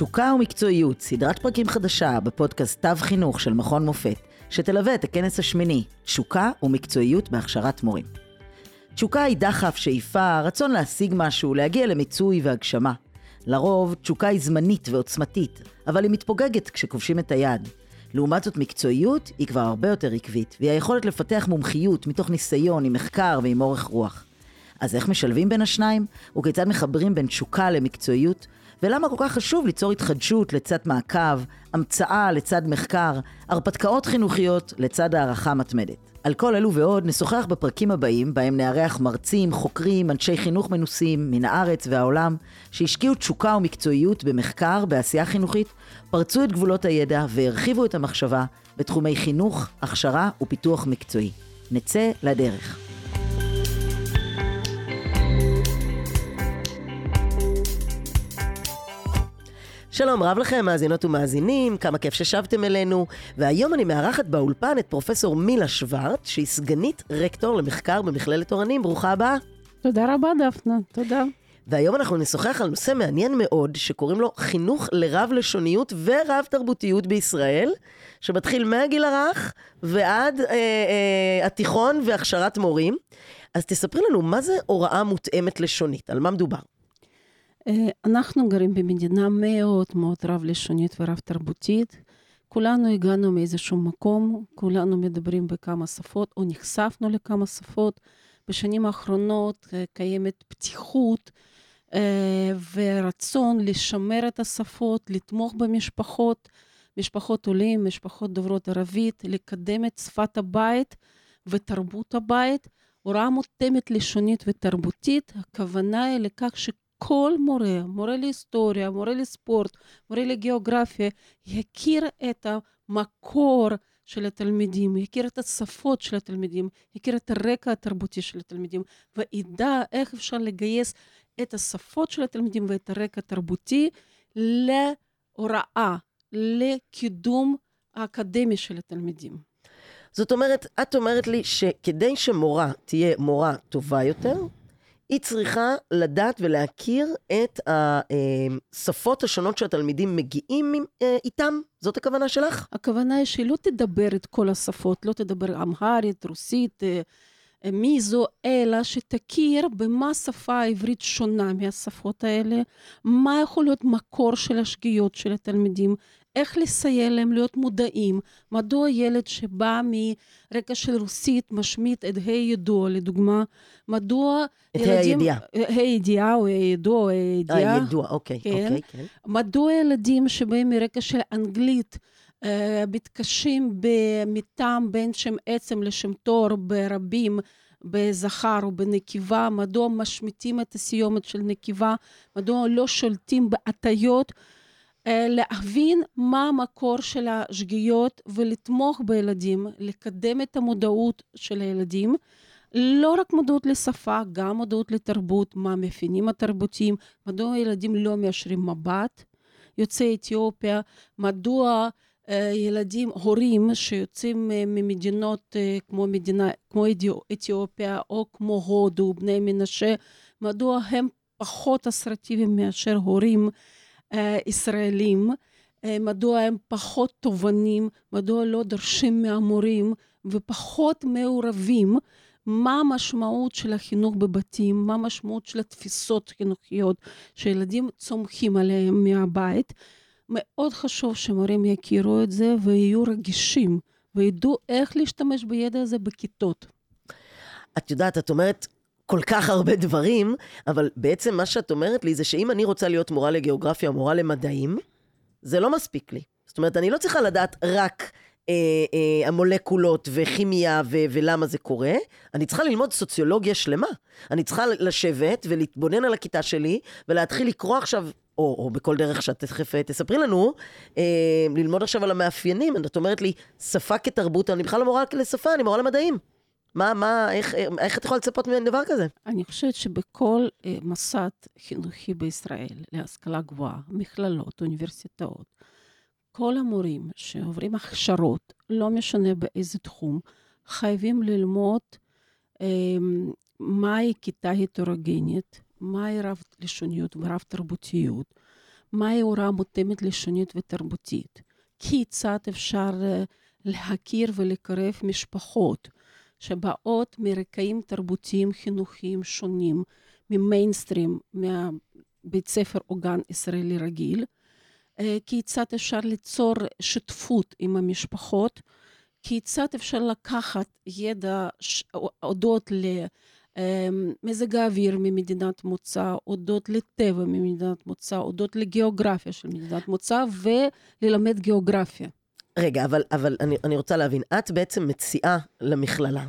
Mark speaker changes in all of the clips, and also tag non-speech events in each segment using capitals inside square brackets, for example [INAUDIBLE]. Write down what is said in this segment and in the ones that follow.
Speaker 1: תשוקה ומקצועיות, סדרת פרקים חדשה בפודקאסט תו חינוך של מכון מופת, שתלווה את הכנס השמיני, תשוקה ומקצועיות בהכשרת מורים. תשוקה היא דחף, שאיפה, רצון להשיג משהו, להגיע למיצוי והגשמה. לרוב, תשוקה היא זמנית ועוצמתית, אבל היא מתפוגגת כשכובשים את היד. לעומת זאת, מקצועיות היא כבר הרבה יותר עקבית, והיא היכולת לפתח מומחיות מתוך ניסיון, עם מחקר ועם אורך רוח. אז איך משלבים בין השניים? וכיצד מחברים בין תשוקה למקצועיות? ולמה כל כך חשוב ליצור התחדשות לצד מעקב, המצאה לצד מחקר, הרפתקאות חינוכיות לצד הערכה מתמדת. על כל אלו ועוד נשוחח בפרקים הבאים, בהם נארח מרצים, חוקרים, אנשי חינוך מנוסים מן הארץ והעולם, שהשקיעו תשוקה ומקצועיות במחקר, בעשייה חינוכית, פרצו את גבולות הידע והרחיבו את המחשבה בתחומי חינוך, הכשרה ופיתוח מקצועי. נצא לדרך. שלום רב לכם, מאזינות ומאזינים, כמה כיף ששבתם אלינו. והיום אני מארחת באולפן את פרופסור מילה שוורט, שהיא סגנית רקטור למחקר במכללת אורנים. ברוכה הבאה.
Speaker 2: תודה רבה, דפנה, תודה.
Speaker 1: והיום אנחנו נשוחח על נושא מעניין מאוד, שקוראים לו חינוך לרב-לשוניות ורב-תרבותיות בישראל, שמתחיל מהגיל הרך ועד אה, אה, התיכון והכשרת מורים. אז תספרי לנו, מה זה הוראה מותאמת לשונית? על מה מדובר?
Speaker 2: אה, אנחנו גרים במדינה מאוד מאוד רב-לשונית ורב-תרבותית. כולנו הגענו מאיזשהו מקום, כולנו מדברים בכמה שפות, או נחשפנו לכמה שפות. בשנים האחרונות אה, קיימת פתיחות אה, ורצון לשמר את השפות, לתמוך במשפחות, משפחות עולים, משפחות דוברות ערבית, לקדם את שפת הבית ותרבות הבית. הוראה מותאמת לשונית ותרבותית, הכוונה היא לכך ש... כל מורה, מורה להיסטוריה, מורה לספורט, מורה לגיאוגרפיה, יכיר את המקור של התלמידים, יכיר את השפות של התלמידים, יכיר את הרקע התרבותי של התלמידים, וידע איך אפשר לגייס את השפות של התלמידים ואת הרקע התרבותי להוראה, לקידום האקדמי של התלמידים.
Speaker 1: זאת אומרת, את אומרת לי שכדי שמורה תהיה מורה טובה יותר, היא צריכה לדעת ולהכיר את השפות השונות שהתלמידים מגיעים אה, איתם? זאת הכוונה שלך?
Speaker 2: הכוונה היא שהיא לא תדבר את כל השפות, לא תדבר אמהרית, רוסית, אה, אה, מי זו, אלא שתכיר במה השפה העברית שונה מהשפות האלה, מה יכול להיות מקור של השגיאות של התלמידים, איך לסייע להם להיות מודעים, מדוע ילד שבא מרקע של רוסית משמיט את ה' ידוע, לדוגמה, מדוע
Speaker 1: את ילדים... את ה' הידיעה.
Speaker 2: ה' ידיעה או ה' ידוע או ה' ידיעה.
Speaker 1: ה' ידוע, אוקיי, כן. אוקיי, כן.
Speaker 2: מדוע ילדים שבאים מרקע של אנגלית, Uh, מתקשים במטעם בין שם עצם לשם תור ברבים, בזכר או בנקבה, מדוע משמיטים את הסיומת של נקבה, מדוע לא שולטים בהטיות. אה, להבין מה המקור של השגיאות ולתמוך בילדים, לקדם את המודעות של הילדים. לא רק מודעות לשפה, גם מודעות לתרבות, מה המאפיינים התרבותיים, מדוע הילדים לא מאשרים מבט, יוצאי אתיופיה, מדוע uh, ילדים, הורים שיוצאים uh, ממדינות uh, כמו, מדינה, כמו אתיופיה או כמו הודו, בני מנשה, מדוע הם פחות אסרטיביים מאשר הורים אה, ישראלים, אה, מדוע הם פחות תובענים, מדוע לא דורשים מהמורים ופחות מעורבים, מה המשמעות של החינוך בבתים, מה המשמעות של התפיסות החינוכיות שילדים צומחים עליהם מהבית. מאוד חשוב שמורים יכירו את זה ויהיו רגישים וידעו איך להשתמש בידע הזה בכיתות.
Speaker 1: את יודעת, את אומרת, כל כך הרבה דברים, אבל בעצם מה שאת אומרת לי זה שאם אני רוצה להיות מורה לגיאוגרפיה או מורה למדעים, זה לא מספיק לי. זאת אומרת, אני לא צריכה לדעת רק אה, אה, המולקולות וכימיה ו- ולמה זה קורה, אני צריכה ללמוד סוציולוגיה שלמה. אני צריכה לשבת ולהתבונן על הכיתה שלי ולהתחיל לקרוא עכשיו או, או בכל דרך שאת תכף אה, תספרי לנו, אה, ללמוד עכשיו על המאפיינים. את אומרת לי, שפה כתרבות, אני בכלל לא מורה לשפה, אני מורה למדעים. מה, מה, איך, איך את יכולה לצפות ממני דבר כזה?
Speaker 2: אני חושבת שבכל אה, מסד חינוכי בישראל להשכלה גבוהה, מכללות, אוניברסיטאות, כל המורים שעוברים הכשרות, לא משנה באיזה תחום, חייבים ללמוד אה, מהי כיתה הטרוגנית, מהי רב-לשוניות ורב-תרבותיות, מהי הוראה מותאמת לשונית ותרבותית? כיצד אפשר אה, להכיר ולקרב משפחות שבאות מרקעים תרבותיים חינוכיים שונים, ממיינסטרים, מהבית ספר או גן ישראלי רגיל, אה, כיצד אפשר ליצור שותפות עם המשפחות, כיצד אפשר לקחת ידע אודות למזג האוויר ממדינת מוצא, אודות לטבע ממדינת מוצא, אודות לגיאוגרפיה של מדינת מוצא, וללמד גיאוגרפיה.
Speaker 3: רגע, אבל, אבל אני, אני רוצה להבין, את בעצם מציעה למכללה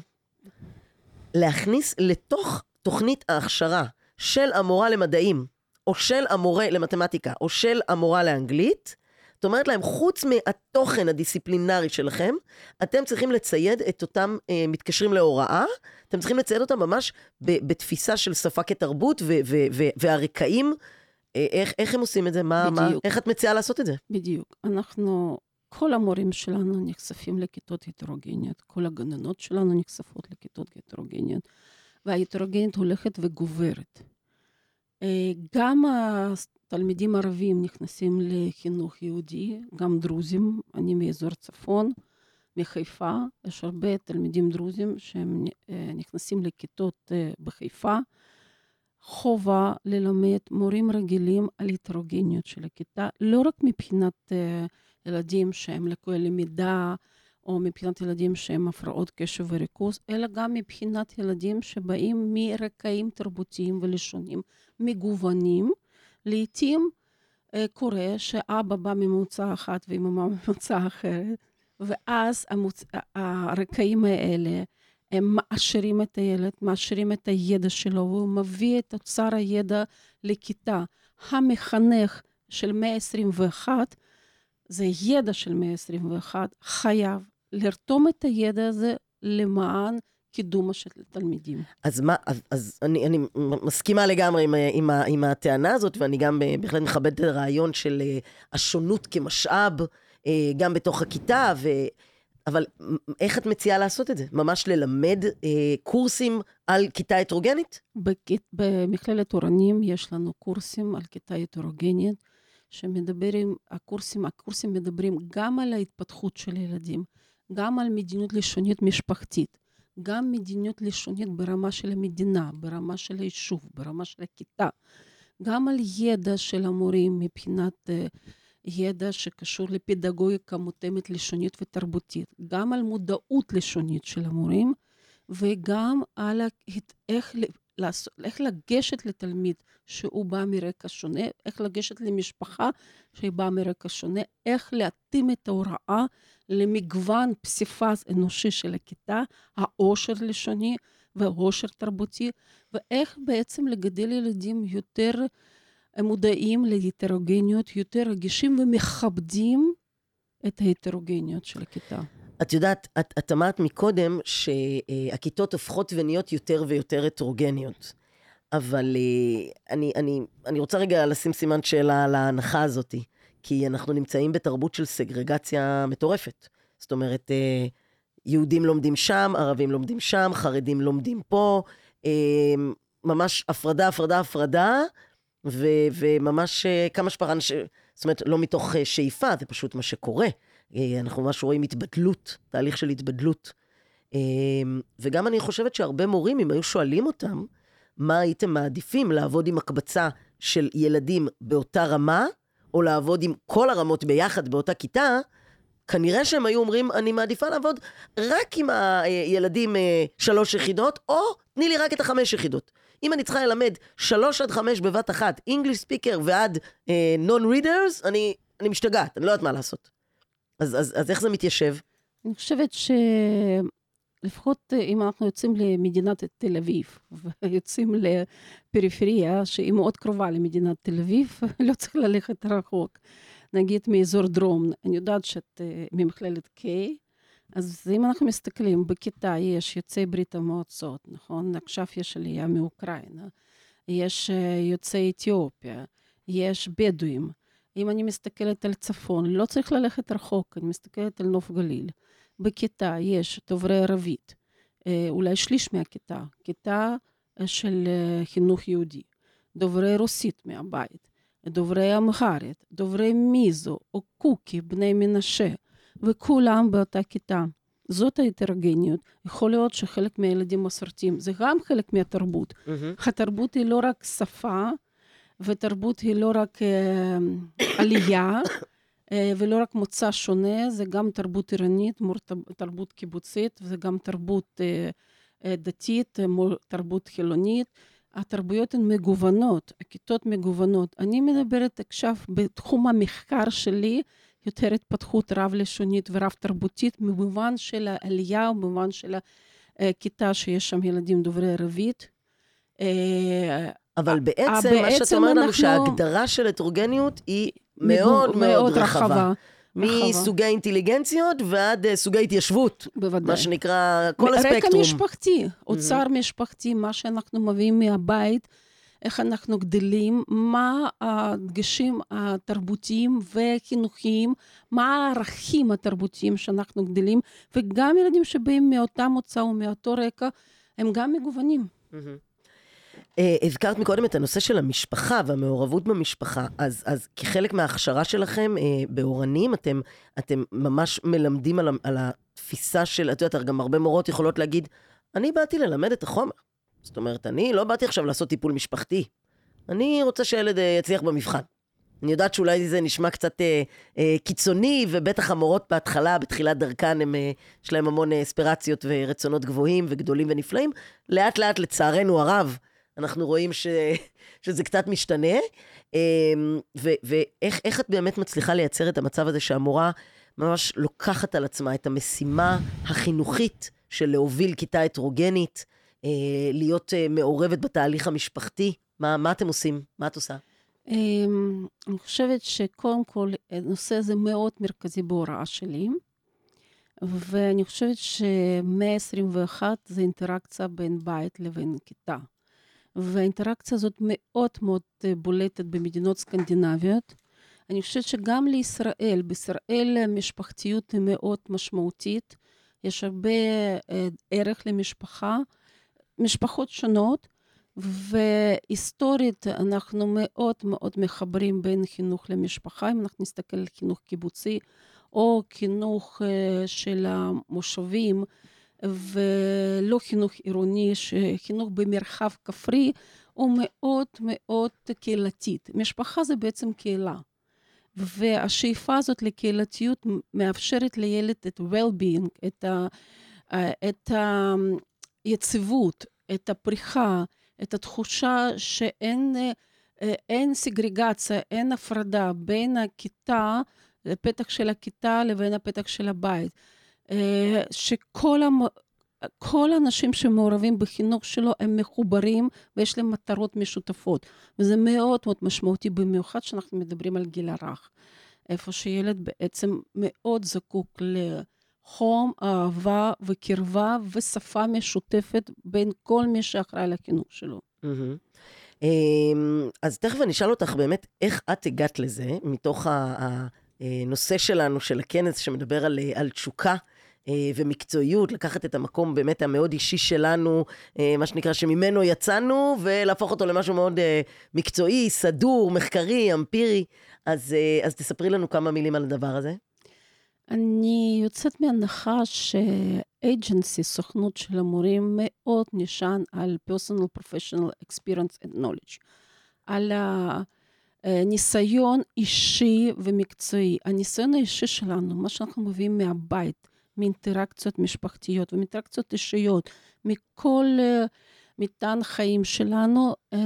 Speaker 3: להכניס לתוך תוכנית ההכשרה של המורה למדעים, או של המורה למתמטיקה, או של המורה לאנגלית, זאת אומרת להם, חוץ מהתוכן הדיסציפלינרי שלכם, אתם צריכים לצייד את אותם אה, מתקשרים להוראה, אתם צריכים לצייד אותם ממש בתפיסה של שפה כתרבות ו- ו- ו- והרקעים. אה, איך, איך הם עושים את זה? מה, מה, איך את מציעה לעשות את זה?
Speaker 2: בדיוק. אנחנו, כל המורים שלנו נחשפים לכיתות הטרוגניות, כל הגננות שלנו נחשפות לכיתות הטרוגניות, וההטרוגניות הולכת וגוברת. אה, גם תלמידים ערבים נכנסים לחינוך יהודי, גם דרוזים, אני מאזור צפון, מחיפה, יש הרבה תלמידים דרוזים שהם אה, נכנסים לכיתות אה, בחיפה. חובה ללמד מורים רגילים על הטרוגניות של הכיתה, לא רק מבחינת ילדים שהם לקויי למידה, או מבחינת ילדים שהם הפרעות קשב וריכוז, אלא גם מבחינת ילדים שבאים מרקעים תרבותיים ולשונים מגוונים. לעתים אה, קורה שאבא בא ממוצא אחת ואמא ממוצא אחרת, ואז המוצ... הרקעים האלה הם מעשירים את הילד, מעשירים את הידע שלו, והוא מביא את אוצר הידע לכיתה. המחנך של מאה ה-21, זה ידע של מאה ה-21, חייב לרתום את הידע הזה למען קידום של תלמידים.
Speaker 3: אז מה, אז, אז אני, אני מסכימה לגמרי עם, עם, עם הטענה הזאת, ואני גם בהחלט מכבדת את הרעיון של אה, השונות כמשאב, אה, גם בתוך הכיתה, ו... אבל איך את מציעה לעשות את זה? ממש ללמד אה, קורסים על כיתה הטרוגנית?
Speaker 2: בכ... במכללת אורנים יש לנו קורסים על כיתה הטרוגנית, שמדברים, הקורסים, הקורסים מדברים גם על ההתפתחות של ילדים, גם על מדיניות לשונית משפחתית, גם מדיניות לשונית ברמה של המדינה, ברמה של היישוב, ברמה של הכיתה, גם על ידע של המורים מבחינת uh, ידע שקשור לפדגוגיקה מותאמת לשונית ותרבותית, גם על מודעות לשונית של המורים, וגם על איך לעשות, איך לגשת לתלמיד שהוא בא מרקע שונה, איך לגשת למשפחה שהיא באה מרקע שונה, איך להתאים את ההוראה למגוון פסיפס אנושי של הכיתה, העושר לשוני והעושר תרבותי, ואיך בעצם לגדל ילדים יותר מודעים להטרוגניות, יותר רגישים ומכבדים את ההטרוגניות של הכיתה.
Speaker 3: את יודעת, את, את אמרת מקודם שהכיתות הופכות ונהיות יותר ויותר הטרוגניות. אבל אה, אני, אני, אני רוצה רגע לשים סימן שאלה על ההנחה הזאתי, כי אנחנו נמצאים בתרבות של סגרגציה מטורפת. זאת אומרת, אה, יהודים לומדים שם, ערבים לומדים שם, חרדים לומדים פה, אה, ממש הפרדה, הפרדה, הפרדה, ו, וממש כמה שפרה, זאת אומרת, לא מתוך שאיפה, זה פשוט מה שקורה. אה, אנחנו ממש רואים התבדלות, תהליך של התבדלות. אה, וגם אני חושבת שהרבה מורים, אם היו שואלים אותם, מה הייתם מעדיפים, לעבוד עם הקבצה של ילדים באותה רמה, או לעבוד עם כל הרמות ביחד באותה כיתה, כנראה שהם היו אומרים, אני מעדיפה לעבוד רק עם הילדים אה, שלוש יחידות, או תני לי רק את החמש יחידות. אם אני צריכה ללמד שלוש עד חמש בבת אחת, English speaker ועד non-readers, אני, אני משתגעת, אני לא יודעת מה לעשות. אז, אז, אז איך זה מתיישב?
Speaker 2: אני חושבת שלפחות אם אנחנו יוצאים למדינת תל אביב, [LAUGHS] ויוצאים לפריפריה שהיא מאוד קרובה למדינת תל אביב, [LAUGHS] לא צריך ללכת רחוק. נגיד מאזור דרום, אני יודעת שאת אה, ממכללת K, אז אם אנחנו מסתכלים, בכיתה יש יוצאי ברית המועצות, נכון? עכשיו יש עלייה מאוקראינה, יש אה, יוצאי אתיופיה, יש בדואים. אם אני מסתכלת על צפון, לא צריך ללכת רחוק, אני מסתכלת על נוף גליל. בכיתה יש דוברי ערבית, אה, אולי שליש מהכיתה, כיתה אה, של אה, חינוך יהודי, דוברי רוסית מהבית, דוברי אמהרית, דוברי מיזו או קוקי, בני מנשה, וכולם באותה כיתה. זאת ההטרוגניות. יכול להיות שחלק מהילדים מסורתיים זה גם חלק מהתרבות. Mm-hmm. התרבות היא לא רק שפה, ותרבות היא לא רק אה, עלייה, אה, ולא רק מוצא שונה, זה גם תרבות עירונית מול תרבות קיבוצית, וזה גם תרבות אה, אה, דתית מול תרבות חילונית. התרבויות הן מגוונות, הכיתות מגוונות. אני מדברת עכשיו בתחום המחקר שלי, יותר התפתחות רב-לשונית ורב-תרבותית, במובן של העלייה במובן של הכיתה שיש שם ילדים דוברי ערבית.
Speaker 3: אבל בעצם, מה שאת אומרת לנו, שההגדרה של הטרוגניות היא מאוד מאוד רחבה. מסוגי אינטליגנציות ועד uh, סוגי התיישבות.
Speaker 2: בוודאי.
Speaker 3: מה שנקרא, כל הספקטרום.
Speaker 2: רקע משפחתי, אוצר mm-hmm. משפחתי, מה שאנחנו מביאים מהבית, איך אנחנו גדלים, מה הדגשים התרבותיים והחינוכיים, מה הערכים התרבותיים שאנחנו גדלים, וגם ילדים שבאים מאותה מוצא ומאותו רקע, הם גם מגוונים. Mm-hmm.
Speaker 3: אה, הזכרת מקודם את הנושא של המשפחה והמעורבות במשפחה, אז, אז כחלק מההכשרה שלכם אה, באורנים, אתם, אתם ממש מלמדים על, על התפיסה של, את יודעת, גם הרבה מורות יכולות להגיד, אני באתי ללמד את החומר. זאת אומרת, אני לא באתי עכשיו לעשות טיפול משפחתי. אני רוצה שהילד אה, יצליח במבחן. אני יודעת שאולי זה נשמע קצת אה, אה, קיצוני, ובטח המורות בהתחלה, בתחילת דרכן, הם, אה, יש להם המון אספירציות ורצונות גבוהים וגדולים ונפלאים. לאט לאט, לצערנו הרב, אנחנו רואים ש, [LAUGHS] שזה קצת משתנה. אמ, ו, ואיך את באמת מצליחה לייצר את המצב הזה שהמורה ממש לוקחת על עצמה את המשימה החינוכית של להוביל כיתה הטרוגנית, אה, להיות אה, מעורבת בתהליך המשפחתי? מה, מה אתם עושים? מה את עושה?
Speaker 2: אמ, אני חושבת שקודם כל, הנושא הזה מאוד מרכזי בהוראה שלי. ואני חושבת שמאה ה-21 זה אינטראקציה בין בית לבין כיתה. והאינטראקציה הזאת מאוד מאוד אה, בולטת במדינות סקנדינביות. אני חושבת שגם לישראל, בישראל המשפחתיות היא מאוד משמעותית, יש הרבה אה, ערך למשפחה, משפחות שונות, והיסטורית אנחנו מאוד מאוד מחברים בין חינוך למשפחה, אם אנחנו נסתכל על חינוך קיבוצי או חינוך אה, של המושבים, ולא חינוך עירוני, שחינוך במרחב כפרי הוא מאוד מאוד קהילתית. משפחה זה בעצם קהילה. והשאיפה הזאת לקהילתיות מאפשרת לילד את well-being, את, ה, את היציבות, את הפריחה, את התחושה שאין אין סגרגציה, אין הפרדה בין הכיתה, הפתח של הכיתה לבין הפתח של הבית. אה, שכל המ... כל האנשים שמעורבים בחינוך שלו הם מחוברים ויש להם מטרות משותפות. וזה מאוד מאוד משמעותי, במיוחד כשאנחנו מדברים על גיל הרך. איפה שילד בעצם מאוד זקוק לחום, אהבה וקרבה ושפה משותפת בין כל מי שאחראי לחינוך שלו.
Speaker 3: Mm-hmm. אז תכף אני אשאל אותך באמת, איך את הגעת לזה, מתוך הנושא שלנו, של הכנס שמדבר על, על תשוקה. אה, ומקצועיות, לקחת את המקום באמת המאוד אישי שלנו, אה, מה שנקרא, שממנו יצאנו, ולהפוך אותו למשהו מאוד אה, מקצועי, סדור, מחקרי, אמפירי. אז, אז תספרי לנו כמה מילים על הדבר הזה.
Speaker 2: אני יוצאת מהנחה שאייג'נסי, סוכנות של המורים, מאוד נשען על personal professional experience and knowledge. על הניסיון אישי ומקצועי. הניסיון האישי שלנו, מה שאנחנו מביאים מהבית, מאינטראקציות משפחתיות ומאינטראקציות אישיות, מכל uh, מטען חיים שלנו, uh,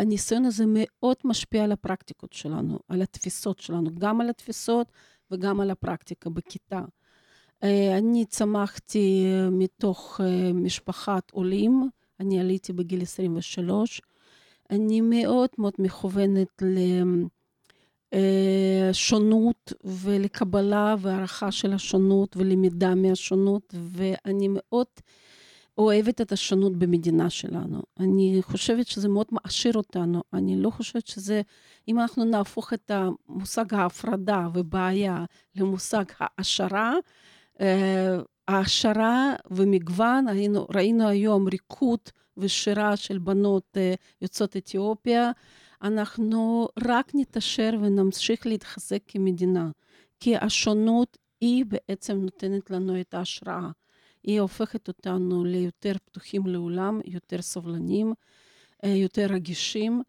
Speaker 2: הניסיון הזה מאוד משפיע על הפרקטיקות שלנו, על התפיסות שלנו, גם על התפיסות וגם על הפרקטיקה בכיתה. Uh, אני צמחתי מתוך uh, משפחת עולים, אני עליתי בגיל 23. אני מאוד מאוד מכוונת ל... אה, שונות ולקבלה והערכה של השונות ולמידה מהשונות, ואני מאוד אוהבת את השונות במדינה שלנו. אני חושבת שזה מאוד מעשיר אותנו. אני לא חושבת שזה, אם אנחנו נהפוך את המושג ההפרדה ובעיה למושג העשרה, אה, העשרה ומגוון, היינו, ראינו היום ריקוד ושירה של בנות אה, יוצאות אתיופיה. אנחנו רק נתעשר ונמשיך להתחזק כמדינה, כי השונות היא בעצם נותנת לנו את ההשראה. היא הופכת אותנו ליותר פתוחים לעולם, יותר סובלניים, אה, יותר רגישים.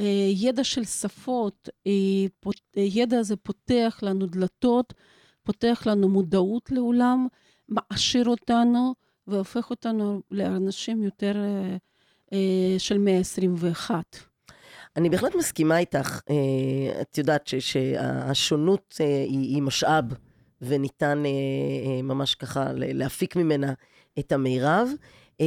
Speaker 2: אה, ידע של שפות, ידע הזה פותח לנו דלתות, פותח לנו מודעות לעולם, מעשיר אותנו והופך אותנו לאנשים יותר אה, של מאה ה-21.
Speaker 3: אני בהחלט מסכימה איתך. את יודעת שהשונות היא, היא משאב. וניתן אה, אה, ממש ככה להפיק ממנה את המירב. אה,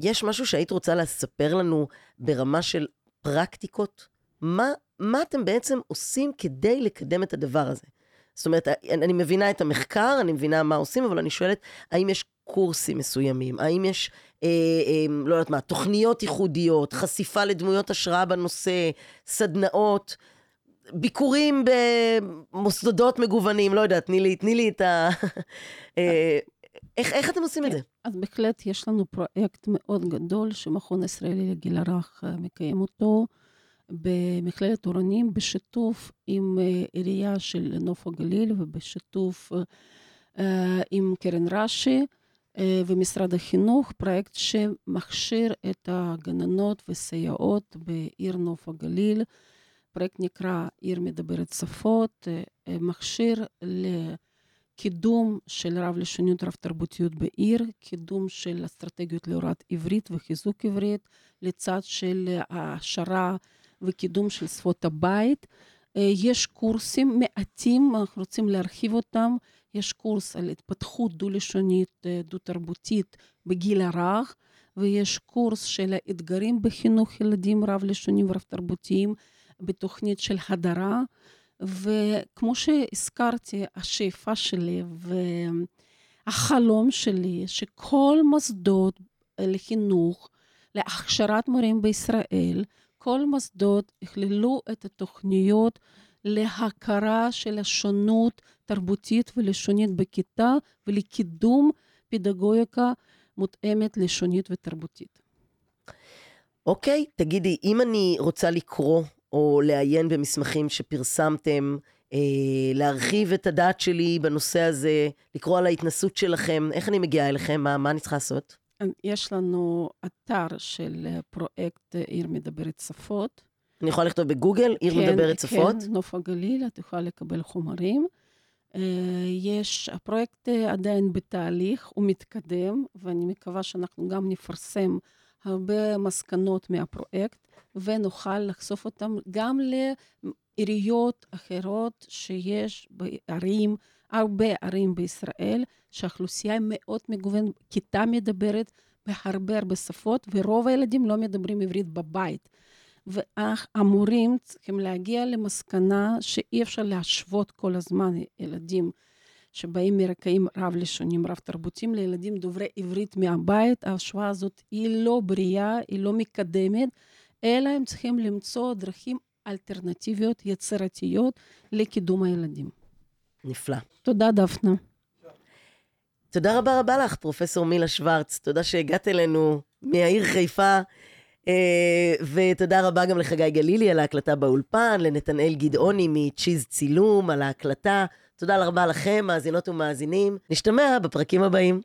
Speaker 3: יש משהו שהיית רוצה לספר לנו ברמה של פרקטיקות? מה, מה אתם בעצם עושים כדי לקדם את הדבר הזה? זאת אומרת, אני מבינה את המחקר, אני מבינה מה עושים, אבל אני שואלת, האם יש קורסים מסוימים? האם יש, אה, אה, לא יודעת מה, תוכניות ייחודיות, חשיפה לדמויות השראה בנושא, סדנאות? ביקורים במוסדות מגוונים, לא יודעת, תני לי, תני לי את ה... [LAUGHS] אה, איך, איך אתם עושים את זה?
Speaker 2: אז בהחלט יש לנו פרויקט מאוד גדול שמכון ישראלי לגיל הרך אה, מקיים אותו במכללת אורנים, בשיתוף עם אה, עירייה של נוף הגליל ובשיתוף עם קרן רש"י ומשרד החינוך, פרויקט שמכשיר את הגננות וסייעות בעיר נוף הגליל. הפרויקט נקרא עיר מדברת שפות, מכשיר לקידום של רב-לשוניות רב-תרבותיות בעיר, קידום של אסטרטגיות להוראת עברית וחיזוק עברית, לצד של העשרה וקידום של שפות הבית. אה, יש קורסים מעטים, אנחנו רוצים להרחיב אותם. יש קורס על התפתחות דו-לשונית, דו-תרבותית בגיל הרך, ויש קורס של האתגרים בחינוך ילדים רב-לשוניים ורב-תרבותיים. בתוכנית של הדרה, וכמו שהזכרתי, השאיפה שלי והחלום שלי, שכל מוסדות לחינוך, להכשרת מורים בישראל, כל מוסדות יכללו את התוכניות להכרה של השונות תרבותית ולשונית בכיתה ולקידום פדגוגיקה מותאמת לשונית ותרבותית.
Speaker 3: אוקיי, okay, תגידי, אם אני רוצה לקרוא או לעיין במסמכים שפרסמתם, אה, להרחיב את הדעת שלי בנושא הזה, לקרוא על ההתנסות שלכם, איך אני מגיעה אליכם? מה, מה אני צריכה לעשות?
Speaker 2: יש לנו אתר של פרויקט עיר מדברת שפות.
Speaker 3: אני יכולה לכתוב בגוגל, עיר כן, מדברת כן, שפות?
Speaker 2: כן, נוף הגליל, את יכולה לקבל חומרים. אה, יש, הפרויקט עדיין בתהליך, הוא מתקדם, ואני מקווה שאנחנו גם נפרסם הרבה מסקנות מהפרויקט. ונוכל לחשוף אותם גם לעיריות אחרות שיש בערים, הרבה ערים בישראל, שהאוכלוסייה היא מאוד מגוונת, כיתה מדברת בהרבה הרבה שפות, ורוב הילדים לא מדברים עברית בבית. והמורים צריכים להגיע למסקנה שאי אפשר להשוות כל הזמן ילדים שבאים מרקעים רב-לשונים, רב-תרבותיים, לילדים דוברי עברית מהבית. ההשוואה הזאת היא לא בריאה, היא לא מקדמת, אלא הם צריכים למצוא דרכים אלטרנטיביות, יצירתיות, לקידום הילדים.
Speaker 3: נפלא.
Speaker 2: תודה, דפנה.
Speaker 3: תודה רבה רבה לך, פרופסור מילה שוורץ. תודה שהגעת אלינו מהעיר חיפה. Uh, ותודה רבה גם לחגי גלילי על ההקלטה באולפן, לנתנאל גדעוני מצ'יז צילום על ההקלטה. תודה רבה לכם, מאזינות ומאזינים. נשתמע בפרקים הבאים.